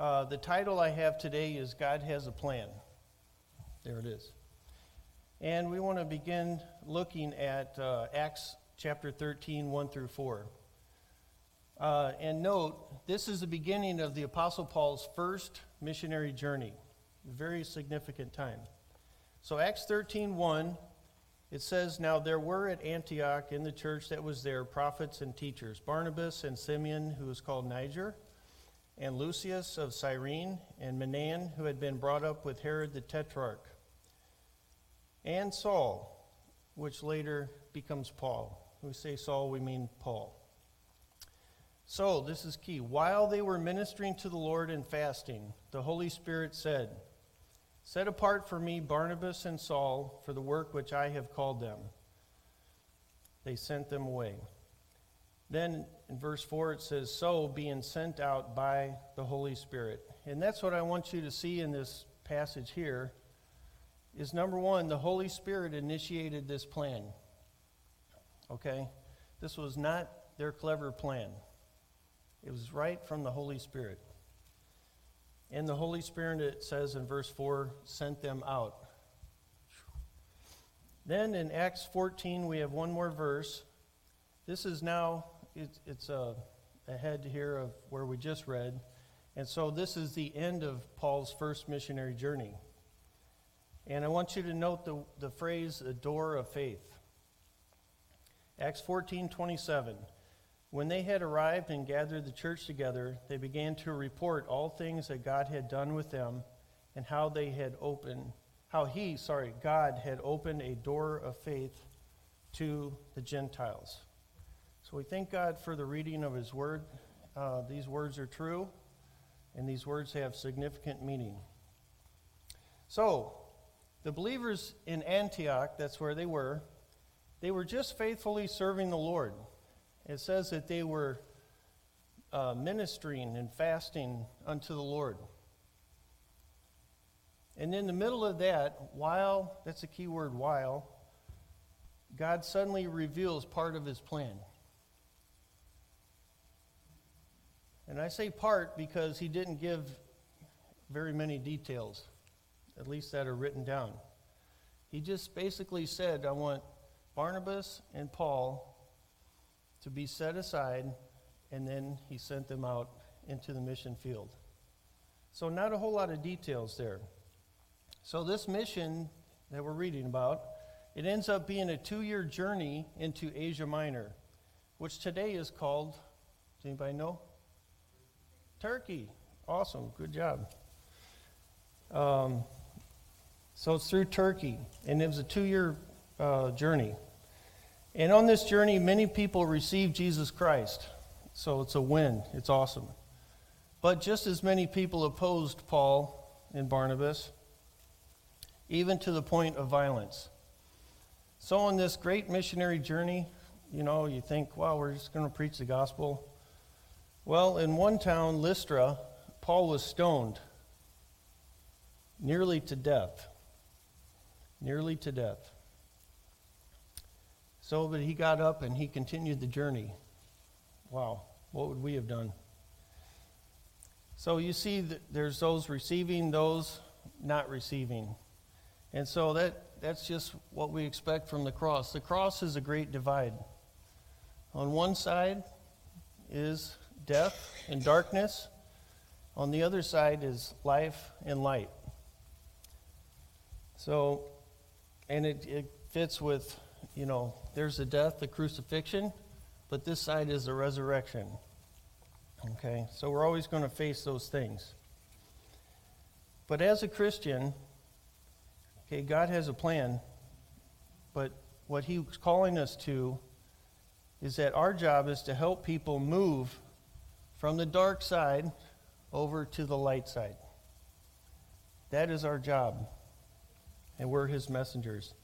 Uh, the title I have today is God Has a Plan. There it is. And we want to begin looking at uh, Acts chapter 13, 1 through 4. Uh, and note, this is the beginning of the Apostle Paul's first missionary journey. Very significant time. So, Acts 13, 1, it says, Now there were at Antioch in the church that was there prophets and teachers Barnabas and Simeon, who was called Niger, and Lucius of Cyrene, and Manaen, who had been brought up with Herod the Tetrarch, and Saul, which later becomes Paul. When we say Saul, we mean Paul. So, this is key. While they were ministering to the Lord and fasting, the Holy Spirit said, Set apart for me Barnabas and Saul for the work which I have called them. They sent them away. Then in verse 4 it says, So being sent out by the Holy Spirit. And that's what I want you to see in this passage here is number one, the Holy Spirit initiated this plan. Okay? This was not their clever plan, it was right from the Holy Spirit. And the Holy Spirit, it says in verse 4, sent them out. Then in Acts 14, we have one more verse. This is now, it's, it's uh, ahead here of where we just read. And so this is the end of Paul's first missionary journey. And I want you to note the, the phrase, the door of faith. Acts 14 27. When they had arrived and gathered the church together, they began to report all things that God had done with them and how they had opened, how he, sorry, God had opened a door of faith to the Gentiles. So we thank God for the reading of his word. Uh, these words are true, and these words have significant meaning. So, the believers in Antioch, that's where they were, they were just faithfully serving the Lord. It says that they were uh, ministering and fasting unto the Lord. And in the middle of that, while, that's a key word, while, God suddenly reveals part of his plan. And I say part because he didn't give very many details, at least that are written down. He just basically said, I want Barnabas and Paul to be set aside, and then he sent them out into the mission field. So, not a whole lot of details there. So, this mission that we're reading about, it ends up being a two year journey into Asia Minor, which today is called, does anybody know? Turkey. Awesome. Good job. Um, so, it's through Turkey, and it was a two year uh, journey. And on this journey, many people received Jesus Christ. So it's a win. It's awesome. But just as many people opposed Paul and Barnabas, even to the point of violence. So, on this great missionary journey, you know, you think, wow, we're just going to preach the gospel. Well, in one town, Lystra, Paul was stoned nearly to death. Nearly to death. So, but he got up and he continued the journey. Wow, what would we have done? So you see, there's those receiving, those not receiving. And so that, that's just what we expect from the cross. The cross is a great divide. On one side is death and darkness, on the other side is life and light. So, and it, it fits with you know, there's the death, the crucifixion, but this side is the resurrection. Okay, so we're always going to face those things. But as a Christian, okay, God has a plan, but what He's calling us to is that our job is to help people move from the dark side over to the light side. That is our job, and we're His messengers.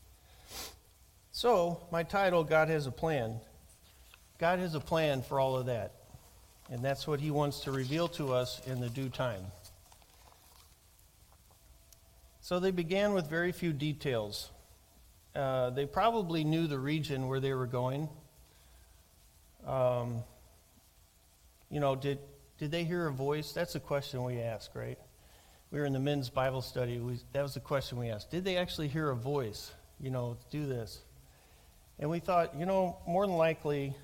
So, my title, God has a plan. God has a plan for all of that. And that's what He wants to reveal to us in the due time. So, they began with very few details. Uh, they probably knew the region where they were going. Um, you know, did, Did they hear a voice? That's a question we ask, right? We were in the men's Bible study. We, that was the question we asked. Did they actually hear a voice? You know, do this. And we thought, you know, more than likely,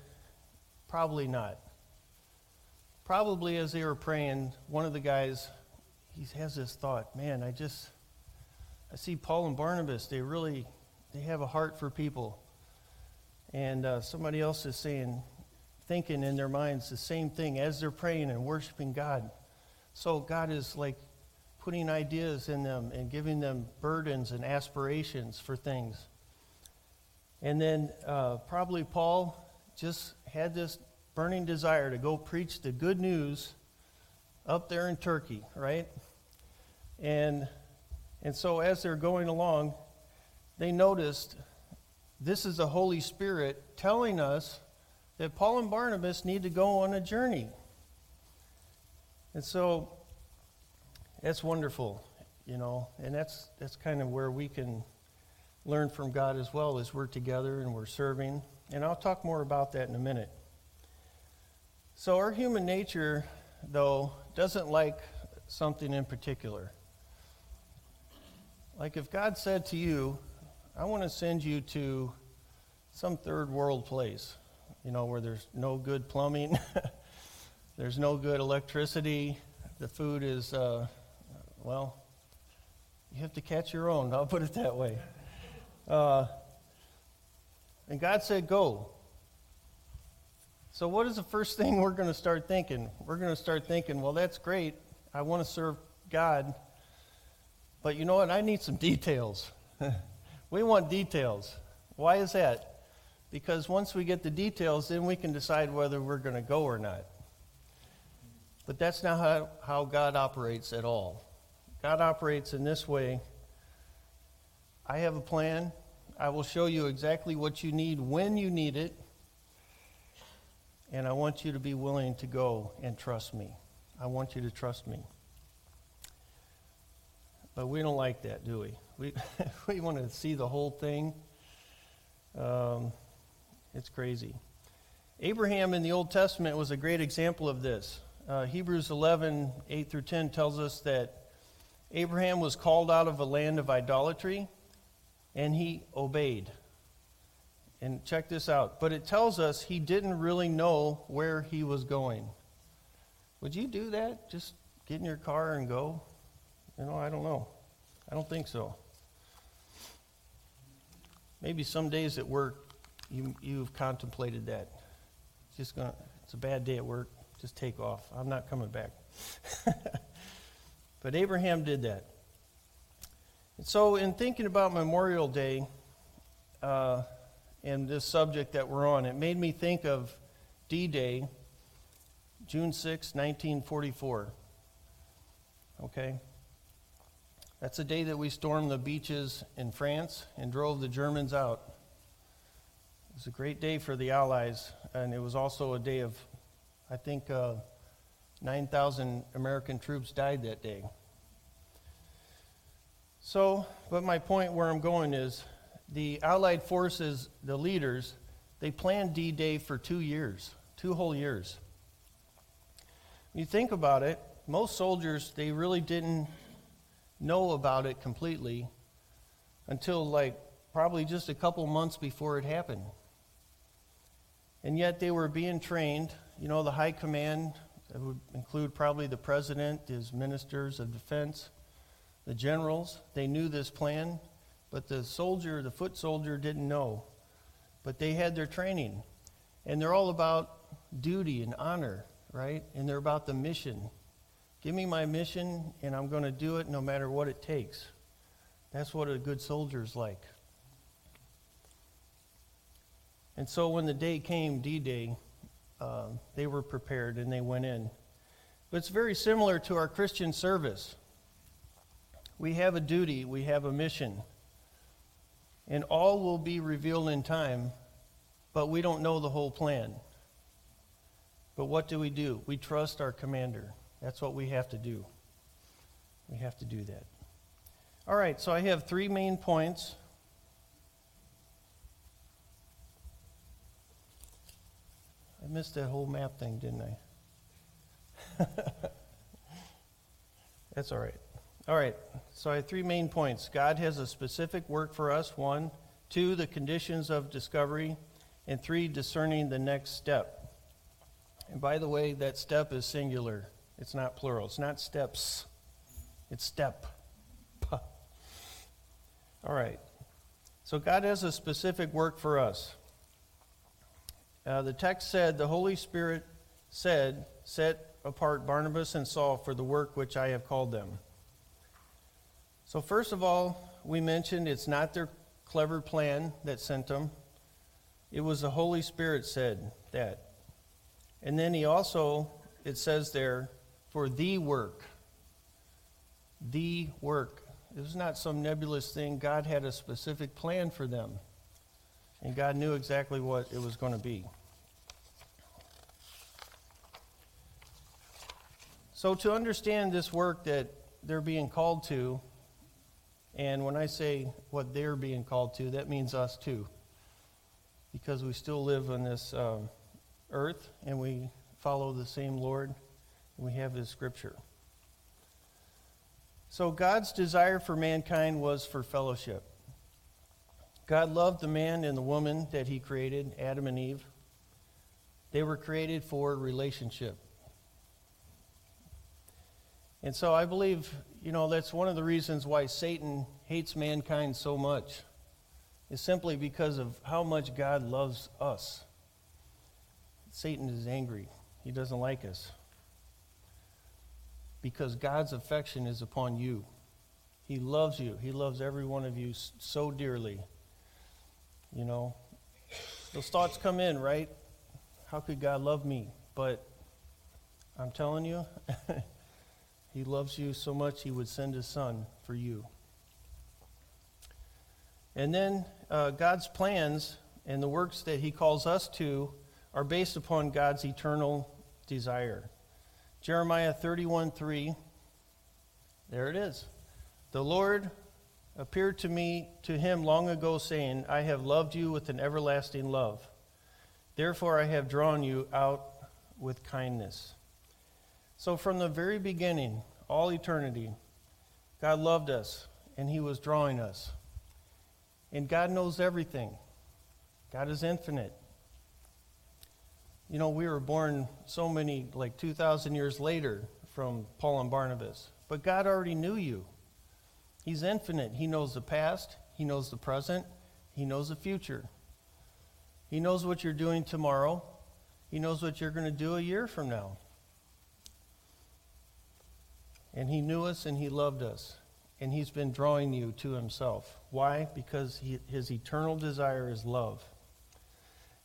probably not. Probably as they were praying, one of the guys, he has this thought, man, I just, I see Paul and Barnabas, they really, they have a heart for people. And uh, somebody else is saying, thinking in their minds the same thing as they're praying and worshiping God. So God is like putting ideas in them and giving them burdens and aspirations for things. And then uh, probably Paul just had this burning desire to go preach the good news up there in Turkey, right? And, and so as they're going along, they noticed this is the Holy Spirit telling us that Paul and Barnabas need to go on a journey. And so that's wonderful, you know, and that's, that's kind of where we can learn from God as well as we're together and we're serving. And I'll talk more about that in a minute. So, our human nature, though, doesn't like something in particular. Like if God said to you, I want to send you to some third world place, you know, where there's no good plumbing, there's no good electricity, the food is, uh, well, you have to catch your own, I'll put it that way. Uh, and God said, Go. So, what is the first thing we're going to start thinking? We're going to start thinking, well, that's great. I want to serve God. But you know what? I need some details. we want details. Why is that? Because once we get the details, then we can decide whether we're going to go or not. But that's not how, how God operates at all. God operates in this way I have a plan. I will show you exactly what you need when you need it and I want you to be willing to go and trust me. I want you to trust me. But we don't like that, do we? We, we want to see the whole thing. Um, it's crazy. Abraham in the Old Testament was a great example of this. Uh, Hebrews 11, 8 through 10 tells us that Abraham was called out of a land of idolatry and he obeyed. And check this out. But it tells us he didn't really know where he was going. Would you do that? Just get in your car and go? You know, I don't know. I don't think so. Maybe some days at work you, you've contemplated that. It's just gonna, it's a bad day at work. Just take off. I'm not coming back. but Abraham did that. And so, in thinking about Memorial Day, uh, and this subject that we're on. It made me think of D Day, June 6, 1944. Okay? That's the day that we stormed the beaches in France and drove the Germans out. It was a great day for the Allies, and it was also a day of, I think, uh, 9,000 American troops died that day. So, but my point where I'm going is the Allied forces, the leaders, they planned D Day for two years, two whole years. When you think about it, most soldiers, they really didn't know about it completely until like probably just a couple months before it happened. And yet they were being trained. You know, the high command, would include probably the president, his ministers of defense, the generals, they knew this plan. But the soldier, the foot soldier, didn't know. But they had their training. And they're all about duty and honor, right? And they're about the mission. Give me my mission, and I'm going to do it no matter what it takes. That's what a good soldier is like. And so when the day came, D Day, uh, they were prepared and they went in. But it's very similar to our Christian service. We have a duty, we have a mission and all will be revealed in time, but we don't know the whole plan. But what do we do? We trust our commander. That's what we have to do. We have to do that. All right, so I have three main points. I missed that whole map thing, didn't I? That's all right. All right. So I have three main points. God has a specific work for us. One, two, the conditions of discovery, and three, discerning the next step. And by the way, that step is singular. It's not plural. It's not steps. It's step. All right. So God has a specific work for us. Uh, the text said, The Holy Spirit said, Set apart Barnabas and Saul for the work which I have called them. So, first of all, we mentioned it's not their clever plan that sent them, it was the Holy Spirit said that. And then he also, it says there, for the work. The work. It was not some nebulous thing. God had a specific plan for them. And God knew exactly what it was going to be. So, to understand this work that they're being called to, and when I say what they're being called to, that means us too. Because we still live on this um, earth and we follow the same Lord and we have His scripture. So, God's desire for mankind was for fellowship. God loved the man and the woman that He created, Adam and Eve. They were created for relationship. And so I believe, you know, that's one of the reasons why Satan hates mankind so much, is simply because of how much God loves us. Satan is angry, he doesn't like us because God's affection is upon you. He loves you. He loves every one of you so dearly. You know, those thoughts come in, right? How could God love me? But I'm telling you, He loves you so much, He would send His Son for you. And then uh, God's plans and the works that He calls us to are based upon God's eternal desire. Jeremiah 31 3. There it is. The Lord appeared to me to him long ago, saying, I have loved you with an everlasting love. Therefore I have drawn you out with kindness. So from the very beginning, all eternity, God loved us and he was drawing us. And God knows everything. God is infinite. You know, we were born so many, like 2,000 years later from Paul and Barnabas. But God already knew you. He's infinite. He knows the past, He knows the present, He knows the future. He knows what you're doing tomorrow, He knows what you're going to do a year from now. And He knew us and He loved us. And He's been drawing you to Himself. Why? Because he, His eternal desire is love.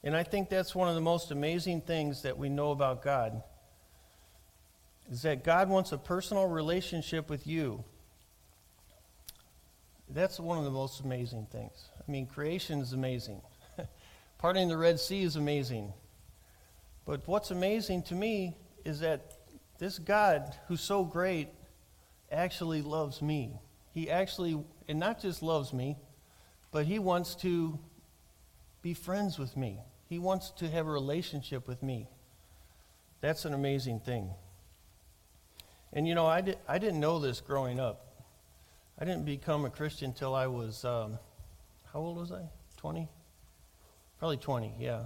And I think that's one of the most amazing things that we know about God is that God wants a personal relationship with you. That's one of the most amazing things. I mean, creation is amazing. Parting the Red Sea is amazing. But what's amazing to me is that this God, who's so great, actually loves me. He actually, and not just loves me, but he wants to be friends with me. He wants to have a relationship with me. That's an amazing thing. And you know, I, did, I didn't know this growing up. I didn't become a Christian until I was, um, how old was I? 20? Probably 20, yeah.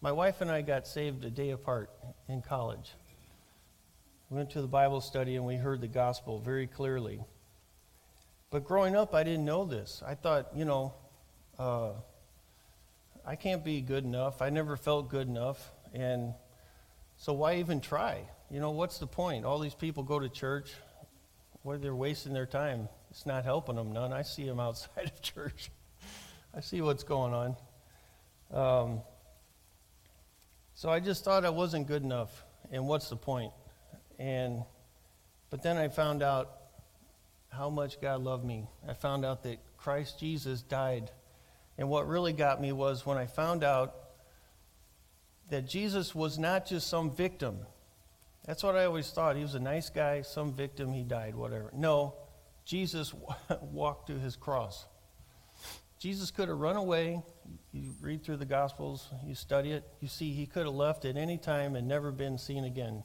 My wife and I got saved a day apart in college. We went to the Bible study and we heard the gospel very clearly. But growing up, I didn't know this. I thought, you know, uh, I can't be good enough. I never felt good enough. And so why even try? You know, what's the point? All these people go to church. Why they're wasting their time? It's not helping them none. I see them outside of church. I see what's going on. Um, so I just thought I wasn't good enough. And what's the point? And but then I found out how much God loved me. I found out that Christ Jesus died and what really got me was when I found out that Jesus was not just some victim. That's what I always thought. He was a nice guy, some victim, he died, whatever. No, Jesus walked to his cross. Jesus could have run away. You read through the Gospels, you study it, you see he could have left at any time and never been seen again.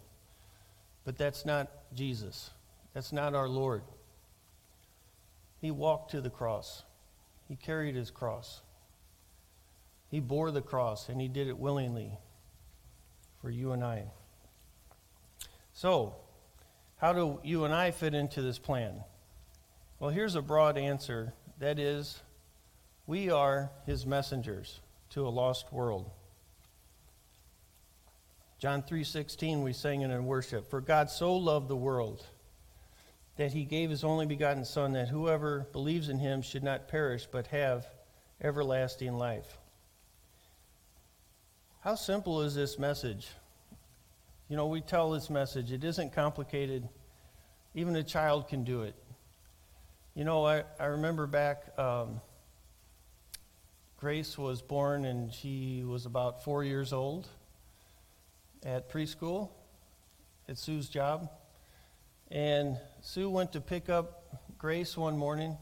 But that's not Jesus. That's not our Lord. He walked to the cross, He carried His cross. He bore the cross, and He did it willingly for you and I. So, how do you and I fit into this plan? Well, here's a broad answer that is, we are His messengers to a lost world. John 3:16 we sang it in worship. For God so loved the world that he gave his only begotten son that whoever believes in him should not perish but have everlasting life. How simple is this message? You know, we tell this message. It isn't complicated. Even a child can do it. You know, I, I remember back, um, Grace was born and she was about four years old at preschool at Sue's job. And Sue went to pick up Grace one morning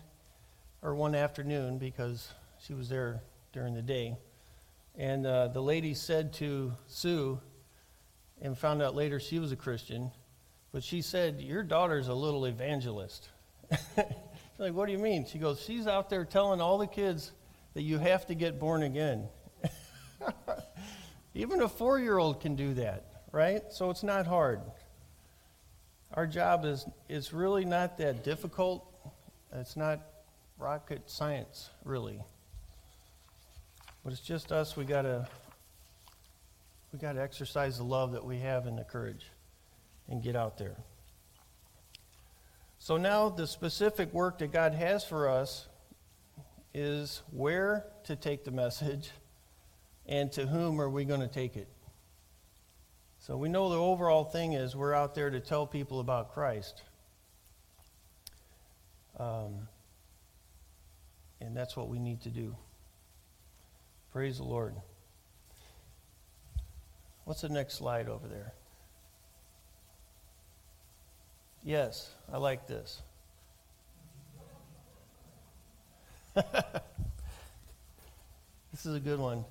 or one afternoon because she was there during the day. And uh, the lady said to Sue, and found out later she was a Christian, but she said, Your daughter's a little evangelist. like, what do you mean? She goes, She's out there telling all the kids that you have to get born again. Even a four year old can do that, right? So it's not hard. Our job is, is really not that difficult. It's not rocket science, really. But it's just us. We gotta we gotta exercise the love that we have and the courage, and get out there. So now the specific work that God has for us is where to take the message and to whom are we going to take it? So we know the overall thing is we're out there to tell people about Christ. Um, and that's what we need to do. Praise the Lord. What's the next slide over there? Yes, I like this. this is a good one.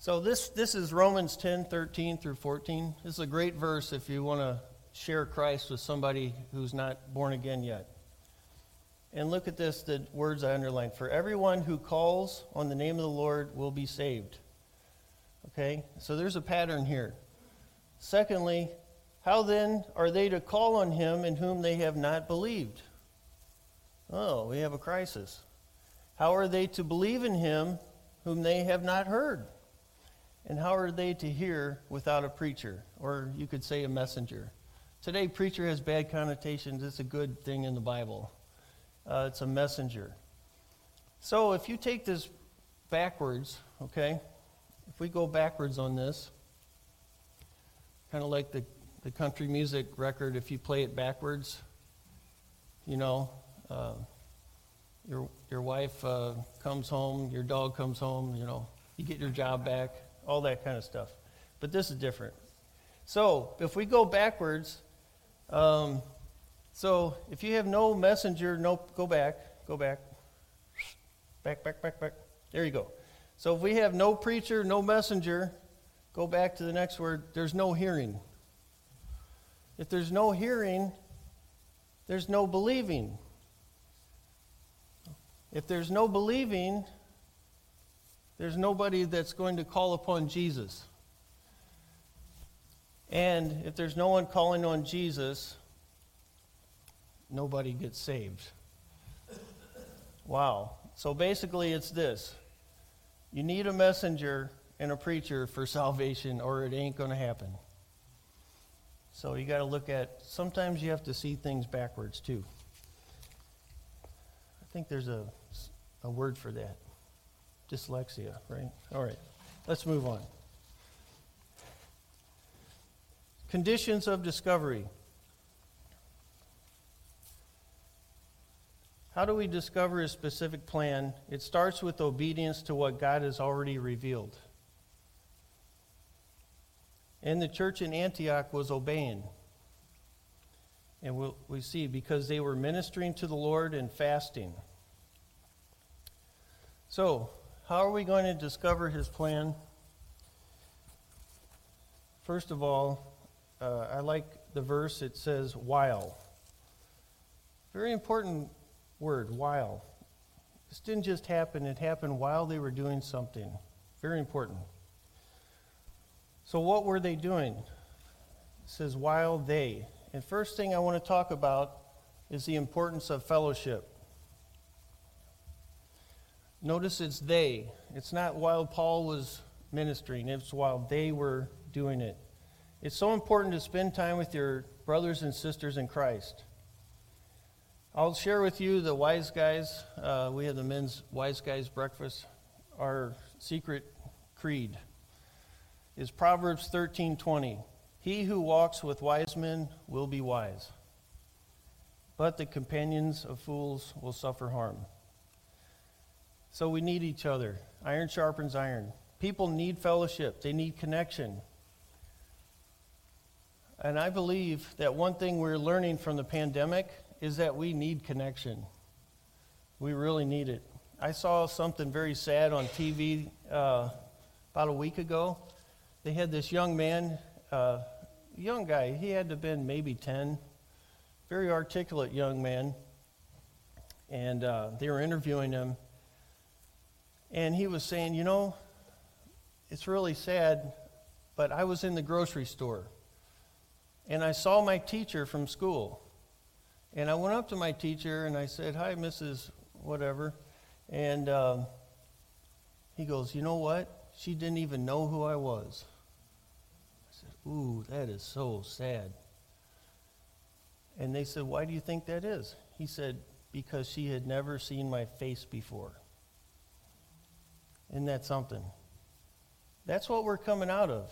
So this, this is Romans 10, 13 through 14. This is a great verse if you want to share Christ with somebody who's not born again yet. And look at this, the words I underlined. For everyone who calls on the name of the Lord will be saved. Okay? So there's a pattern here. Secondly, how then are they to call on him in whom they have not believed? Oh, we have a crisis. How are they to believe in him whom they have not heard? And how are they to hear without a preacher? Or you could say a messenger. Today, preacher has bad connotations. It's a good thing in the Bible. Uh, it's a messenger. So if you take this backwards, okay, if we go backwards on this, kind of like the, the country music record, if you play it backwards, you know, uh, your, your wife uh, comes home, your dog comes home, you know, you get your job back all that kind of stuff. But this is different. So if we go backwards, um, so if you have no messenger, no, go back, go back, back, back, back, back. There you go. So if we have no preacher, no messenger, go back to the next word. There's no hearing. If there's no hearing, there's no believing. If there's no believing, there's nobody that's going to call upon Jesus. And if there's no one calling on Jesus, nobody gets saved. Wow. So basically, it's this you need a messenger and a preacher for salvation, or it ain't going to happen. So you got to look at, sometimes you have to see things backwards too. I think there's a, a word for that dyslexia, right? All right, let's move on. Conditions of discovery. How do we discover a specific plan? It starts with obedience to what God has already revealed. And the church in Antioch was obeying. And we'll, we see because they were ministering to the Lord and fasting. So, how are we going to discover his plan? First of all, uh, I like the verse, it says while. Very important word, while. This didn't just happen, it happened while they were doing something. Very important. So, what were they doing? It says, while they. And first thing I want to talk about is the importance of fellowship. Notice it's they. It's not while Paul was ministering, it's while they were doing it. It's so important to spend time with your brothers and sisters in Christ. I'll share with you the wise guys. Uh, we have the men's wise guys breakfast. Our secret creed is Proverbs 13:20. He who walks with wise men will be wise, but the companions of fools will suffer harm. So we need each other. Iron sharpens iron. People need fellowship, they need connection. And I believe that one thing we're learning from the pandemic is that we need connection. We really need it. I saw something very sad on TV uh, about a week ago. They had this young man, uh, young guy, he had to have been maybe 10, very articulate young man. And uh, they were interviewing him. And he was saying, You know, it's really sad, but I was in the grocery store and I saw my teacher from school. And I went up to my teacher and I said, Hi, Mrs. Whatever. And um, he goes, You know what? She didn't even know who I was. Ooh, that is so sad. And they said, Why do you think that is? He said, Because she had never seen my face before. Isn't that something? That's what we're coming out of.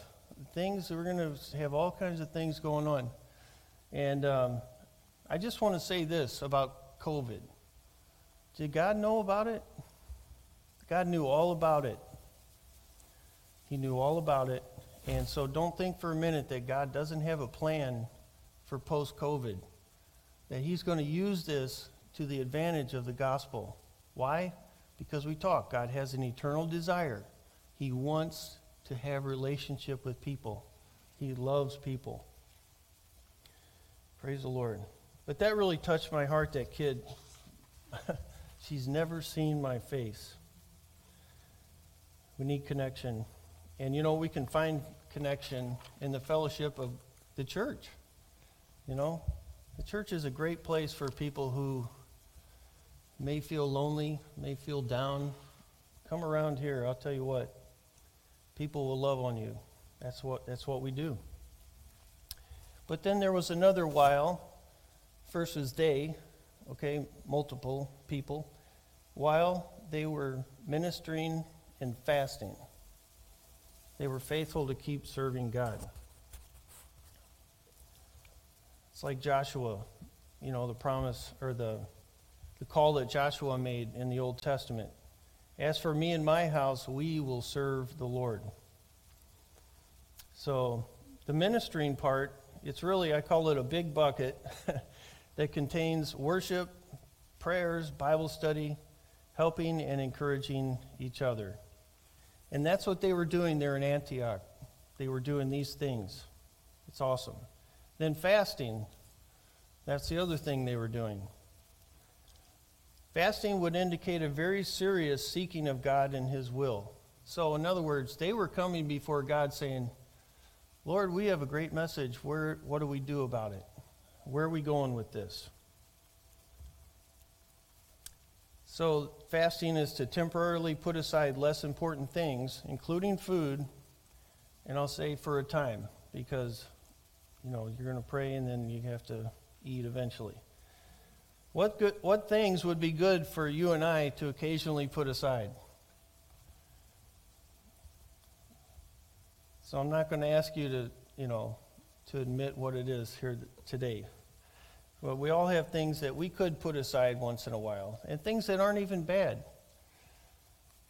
Things, we're going to have all kinds of things going on. And um, I just want to say this about COVID. Did God know about it? God knew all about it. He knew all about it. And so don't think for a minute that God doesn't have a plan for post COVID, that He's going to use this to the advantage of the gospel. Why? Because we talk. God has an eternal desire. He wants to have relationship with people. He loves people. Praise the Lord. But that really touched my heart, that kid. She's never seen my face. We need connection. And you know, we can find connection in the fellowship of the church. You know, the church is a great place for people who may feel lonely, may feel down, come around here. I'll tell you what, people will love on you. That's what, that's what we do. But then there was another while. First was they, okay, multiple people, while they were ministering and fasting. They were faithful to keep serving God. It's like Joshua, you know, the promise or the the call that Joshua made in the Old Testament. As for me and my house, we will serve the Lord. So, the ministering part, it's really, I call it a big bucket that contains worship, prayers, Bible study, helping and encouraging each other. And that's what they were doing there in Antioch. They were doing these things. It's awesome. Then fasting, that's the other thing they were doing. Fasting would indicate a very serious seeking of God and His will. So, in other words, they were coming before God saying, Lord, we have a great message. Where, what do we do about it? Where are we going with this? So, fasting is to temporarily put aside less important things, including food, and I'll say for a time, because, you know, you're going to pray and then you have to eat eventually. What, good, what things would be good for you and I to occasionally put aside? So I'm not going to ask you to, you know, to admit what it is here today. But we all have things that we could put aside once in a while, and things that aren't even bad.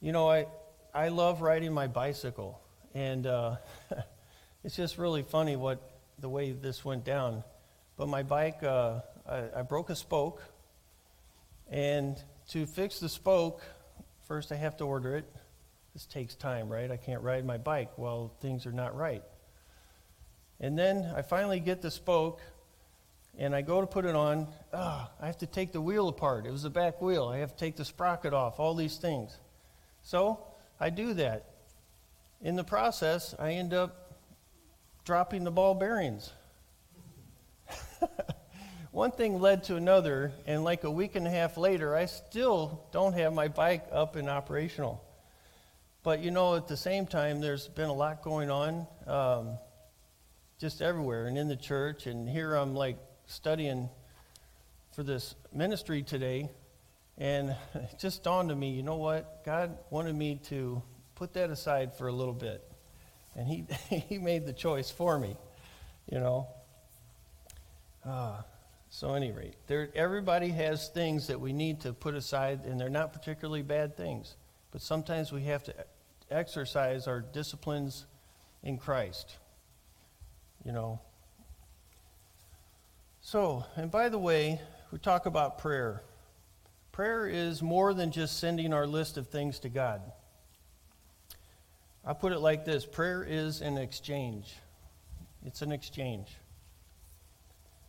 You know, I, I love riding my bicycle, and uh, it's just really funny what the way this went down. But my bike, uh, I, I broke a spoke, and to fix the spoke, first I have to order it. This takes time, right? I can't ride my bike while things are not right. And then I finally get the spoke, and I go to put it on. Ah, I have to take the wheel apart. It was the back wheel. I have to take the sprocket off, all these things. So I do that. In the process, I end up dropping the ball bearings. One thing led to another, and like a week and a half later, I still don't have my bike up and operational. But you know, at the same time, there's been a lot going on um, just everywhere and in the church. And here I'm like studying for this ministry today. And it just dawned on me you know what? God wanted me to put that aside for a little bit. And He, he made the choice for me, you know. Uh, so, any rate, there, everybody has things that we need to put aside, and they're not particularly bad things. But sometimes we have to exercise our disciplines in Christ. You know. So, and by the way, we talk about prayer. Prayer is more than just sending our list of things to God. I put it like this prayer is an exchange. It's an exchange.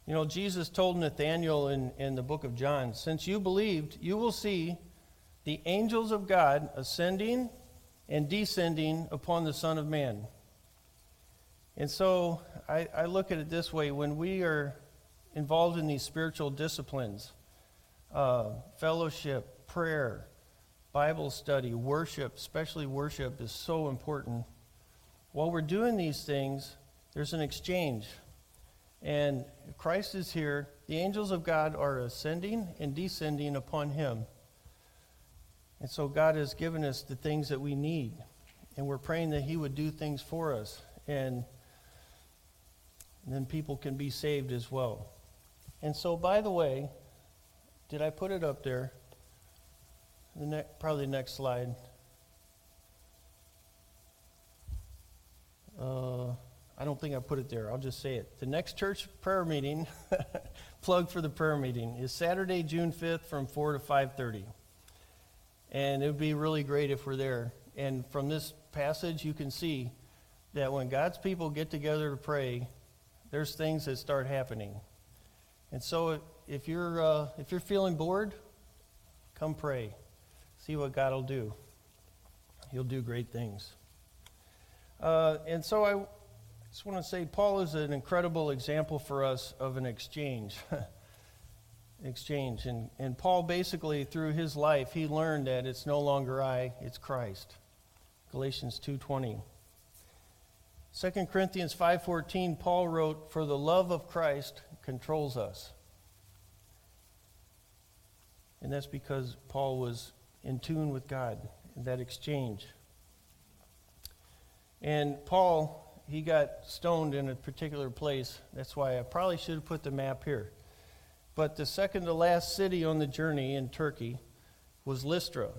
You know, Jesus told Nathanael in, in the book of John, Since you believed, you will see the angels of God ascending and descending upon the Son of Man. And so I, I look at it this way when we are involved in these spiritual disciplines, uh, fellowship, prayer, Bible study, worship, especially worship, is so important. While we're doing these things, there's an exchange. And Christ is here. The angels of God are ascending and descending upon him. And so God has given us the things that we need. And we're praying that he would do things for us. And then people can be saved as well. And so, by the way, did I put it up there? The ne- probably the next slide. Uh, I don't think I put it there. I'll just say it. The next church prayer meeting, plug for the prayer meeting, is Saturday, June 5th from 4 to 5:30. And it would be really great if we're there. And from this passage, you can see that when God's people get together to pray, there's things that start happening. And so if you're, uh, if you're feeling bored, come pray. See what God will do. He'll do great things. Uh, and so I just want to say Paul is an incredible example for us of an exchange. exchange. And, and Paul basically, through his life, he learned that it's no longer I, it's Christ. Galatians 2.20. 2 Corinthians 5.14, Paul wrote, For the love of Christ controls us. And that's because Paul was in tune with God in that exchange. And Paul he got stoned in a particular place. That's why I probably should have put the map here. But the second to last city on the journey in Turkey was Lystra.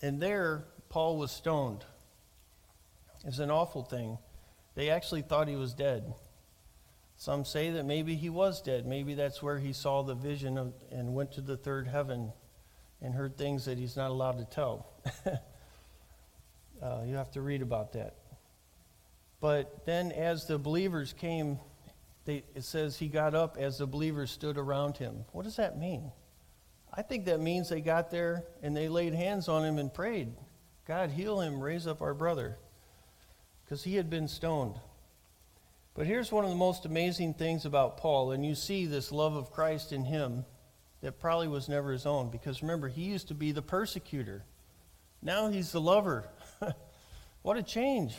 And there, Paul was stoned. It's an awful thing. They actually thought he was dead. Some say that maybe he was dead. Maybe that's where he saw the vision of, and went to the third heaven and heard things that he's not allowed to tell. uh, you have to read about that. But then, as the believers came, they, it says he got up as the believers stood around him. What does that mean? I think that means they got there and they laid hands on him and prayed, God, heal him, raise up our brother. Because he had been stoned. But here's one of the most amazing things about Paul, and you see this love of Christ in him that probably was never his own. Because remember, he used to be the persecutor, now he's the lover. what a change.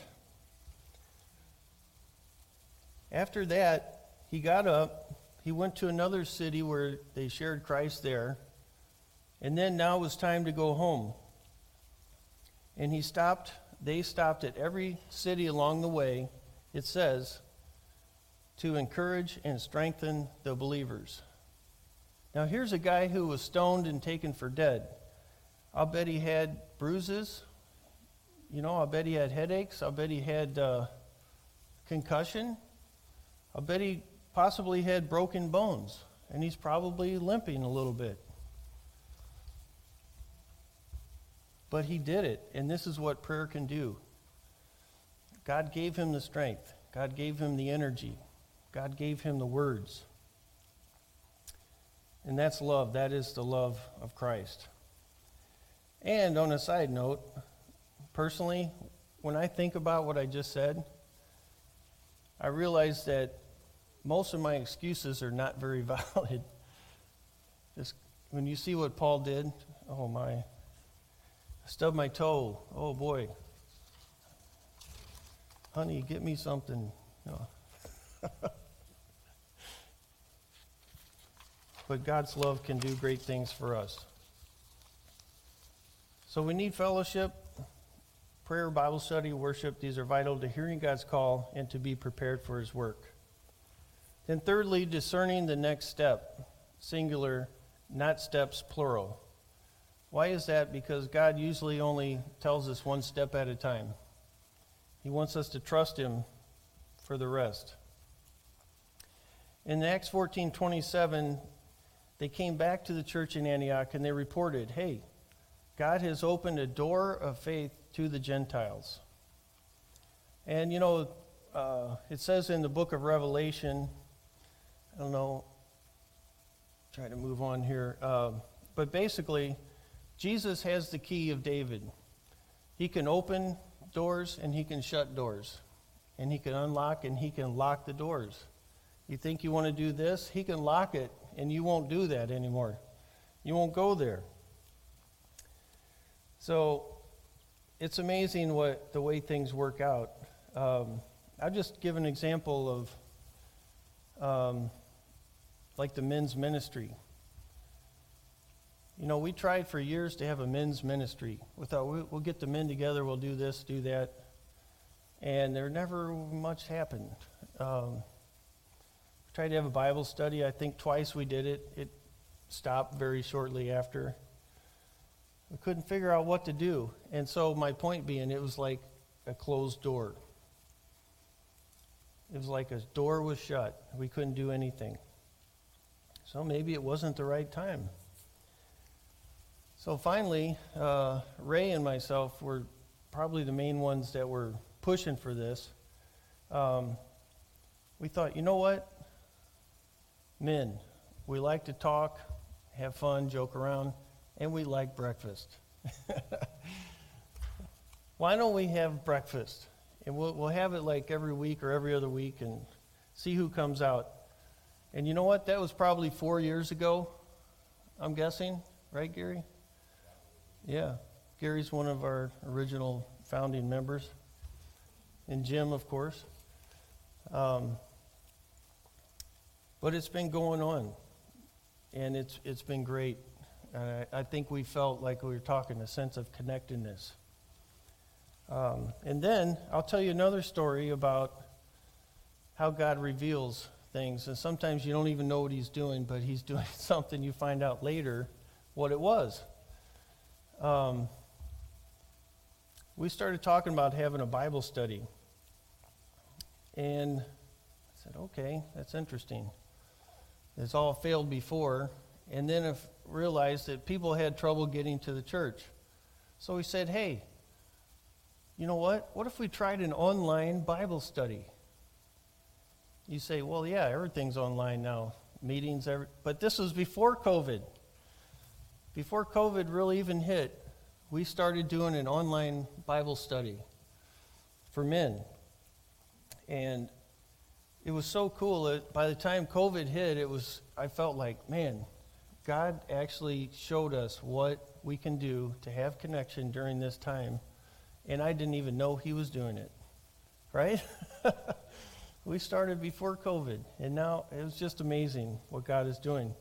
After that, he got up. He went to another city where they shared Christ there. And then now it was time to go home. And he stopped, they stopped at every city along the way, it says, to encourage and strengthen the believers. Now, here's a guy who was stoned and taken for dead. I'll bet he had bruises. You know, I'll bet he had headaches. I'll bet he had uh, concussion. I'll bet he possibly had broken bones, and he's probably limping a little bit. But he did it, and this is what prayer can do. God gave him the strength, God gave him the energy, God gave him the words. And that's love. That is the love of Christ. And on a side note, personally, when I think about what I just said, I realize that most of my excuses are not very valid. Just when you see what Paul did, oh my, stubbed my toe. Oh boy, honey, get me something. No. but God's love can do great things for us. So we need fellowship, prayer, Bible study, worship. These are vital to hearing God's call and to be prepared for His work. Then, thirdly, discerning the next step, singular, not steps, plural. Why is that? Because God usually only tells us one step at a time. He wants us to trust Him for the rest. In Acts 14 27, they came back to the church in Antioch and they reported, hey, God has opened a door of faith to the Gentiles. And you know, uh, it says in the book of Revelation, I don't know, try to move on here, uh, but basically, Jesus has the key of David. He can open doors and he can shut doors, and he can unlock and he can lock the doors. You think you want to do this? He can lock it, and you won't do that anymore. You won't go there. So it's amazing what the way things work out. Um, I'll just give an example of um, like the men's ministry. You know, we tried for years to have a men's ministry. We thought we'll get the men together, we'll do this, do that. And there never much happened. Um, tried to have a Bible study. I think twice we did it. It stopped very shortly after. We couldn't figure out what to do. And so, my point being, it was like a closed door. It was like a door was shut. We couldn't do anything. So, maybe it wasn't the right time. So, finally, uh, Ray and myself were probably the main ones that were pushing for this. Um, we thought, you know what? Men, we like to talk, have fun, joke around and we like breakfast. Why don't we have breakfast? And we'll, we'll have it like every week or every other week and see who comes out. And you know what? That was probably four years ago, I'm guessing. Right, Gary? Yeah. Gary's one of our original founding members. And Jim, of course. Um, but it's been going on, and it's, it's been great. I, I think we felt like we were talking a sense of connectedness. Um, and then I'll tell you another story about how God reveals things. And sometimes you don't even know what He's doing, but He's doing something you find out later what it was. Um, we started talking about having a Bible study. And I said, okay, that's interesting. It's all failed before. And then I realized that people had trouble getting to the church. So we said, hey, you know what? What if we tried an online Bible study? You say, well, yeah, everything's online now, meetings, every, but this was before COVID. Before COVID really even hit, we started doing an online Bible study for men. And it was so cool that by the time COVID hit, it was I felt like, man, God actually showed us what we can do to have connection during this time, and I didn't even know He was doing it. Right? we started before COVID, and now it was just amazing what God is doing.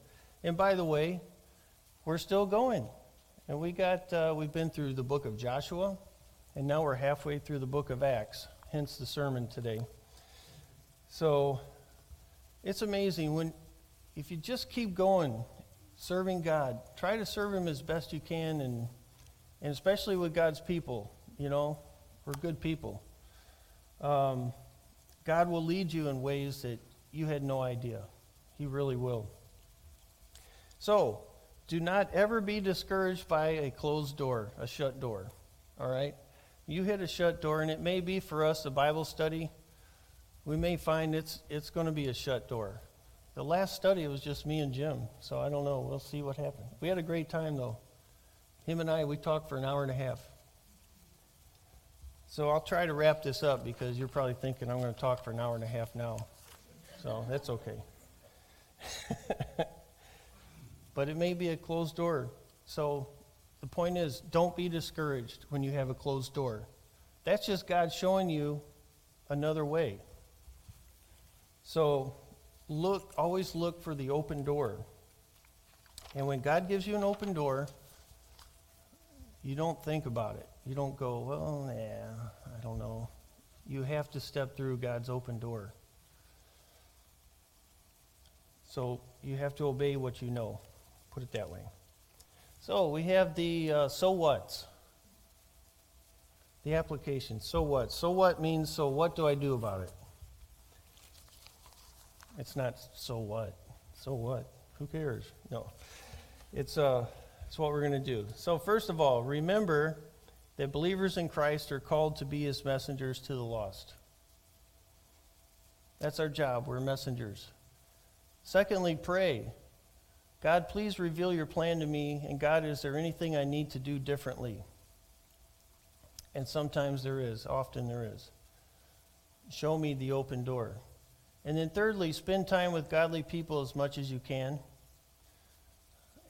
And by the way, we're still going. And we got uh, we've been through the book of Joshua, and now we're halfway through the book of Acts. Hence the sermon today. So it's amazing when if you just keep going serving God. Try to serve Him as best you can, and, and especially with God's people. You know, we're good people. Um, God will lead you in ways that you had no idea. He really will. So, do not ever be discouraged by a closed door, a shut door. All right? You hit a shut door, and it may be for us a Bible study we may find it's, it's going to be a shut door. The last study, was just me and Jim, so I don't know. We'll see what happens. We had a great time, though. Him and I, we talked for an hour and a half. So I'll try to wrap this up because you're probably thinking I'm going to talk for an hour and a half now. So that's okay. but it may be a closed door. So the point is, don't be discouraged when you have a closed door. That's just God showing you another way. So look, always look for the open door. And when God gives you an open door, you don't think about it. You don't go, well, yeah, I don't know. You have to step through God's open door. So you have to obey what you know. Put it that way. So we have the uh, so what's. The application. So what? So what means so what do I do about it? It's not so what. So what? Who cares? No. It's uh it's what we're going to do. So first of all, remember that believers in Christ are called to be his messengers to the lost. That's our job. We're messengers. Secondly, pray. God, please reveal your plan to me, and God, is there anything I need to do differently? And sometimes there is, often there is. Show me the open door. And then, thirdly, spend time with godly people as much as you can.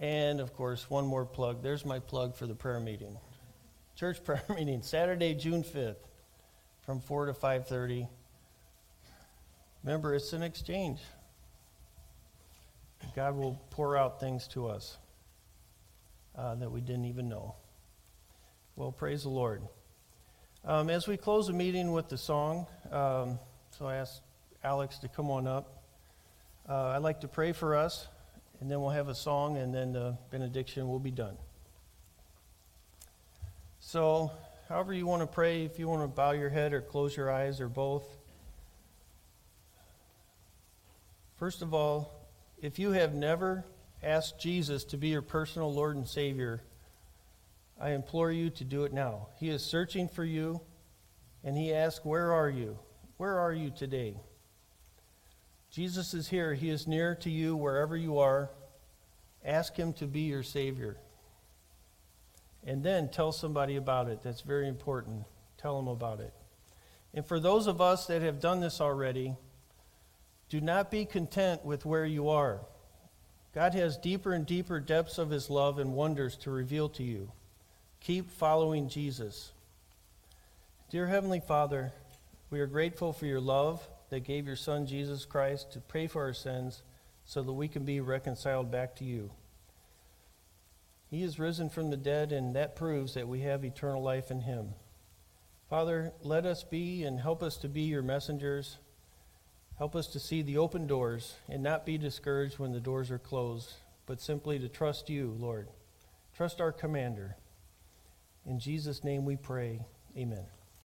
And of course, one more plug. There's my plug for the prayer meeting. Church prayer meeting, Saturday, June 5th, from 4 to 5:30. Remember, it's an exchange. God will pour out things to us uh, that we didn't even know. Well, praise the Lord. Um, as we close the meeting with the song, um, so I ask Alex to come on up. Uh, I'd like to pray for us, and then we'll have a song, and then the benediction will be done. So, however you want to pray, if you want to bow your head or close your eyes or both. First of all, if you have never asked Jesus to be your personal Lord and Savior, I implore you to do it now. He is searching for you, and He asks, Where are you? Where are you today? Jesus is here. He is near to you wherever you are. Ask Him to be your Savior. And then tell somebody about it. That's very important. Tell them about it. And for those of us that have done this already, do not be content with where you are. God has deeper and deeper depths of his love and wonders to reveal to you. Keep following Jesus. Dear Heavenly Father, we are grateful for your love that gave your Son Jesus Christ to pray for our sins so that we can be reconciled back to you. He is risen from the dead, and that proves that we have eternal life in him. Father, let us be and help us to be your messengers Help us to see the open doors and not be discouraged when the doors are closed, but simply to trust you, Lord. Trust our commander. In Jesus' name we pray. Amen.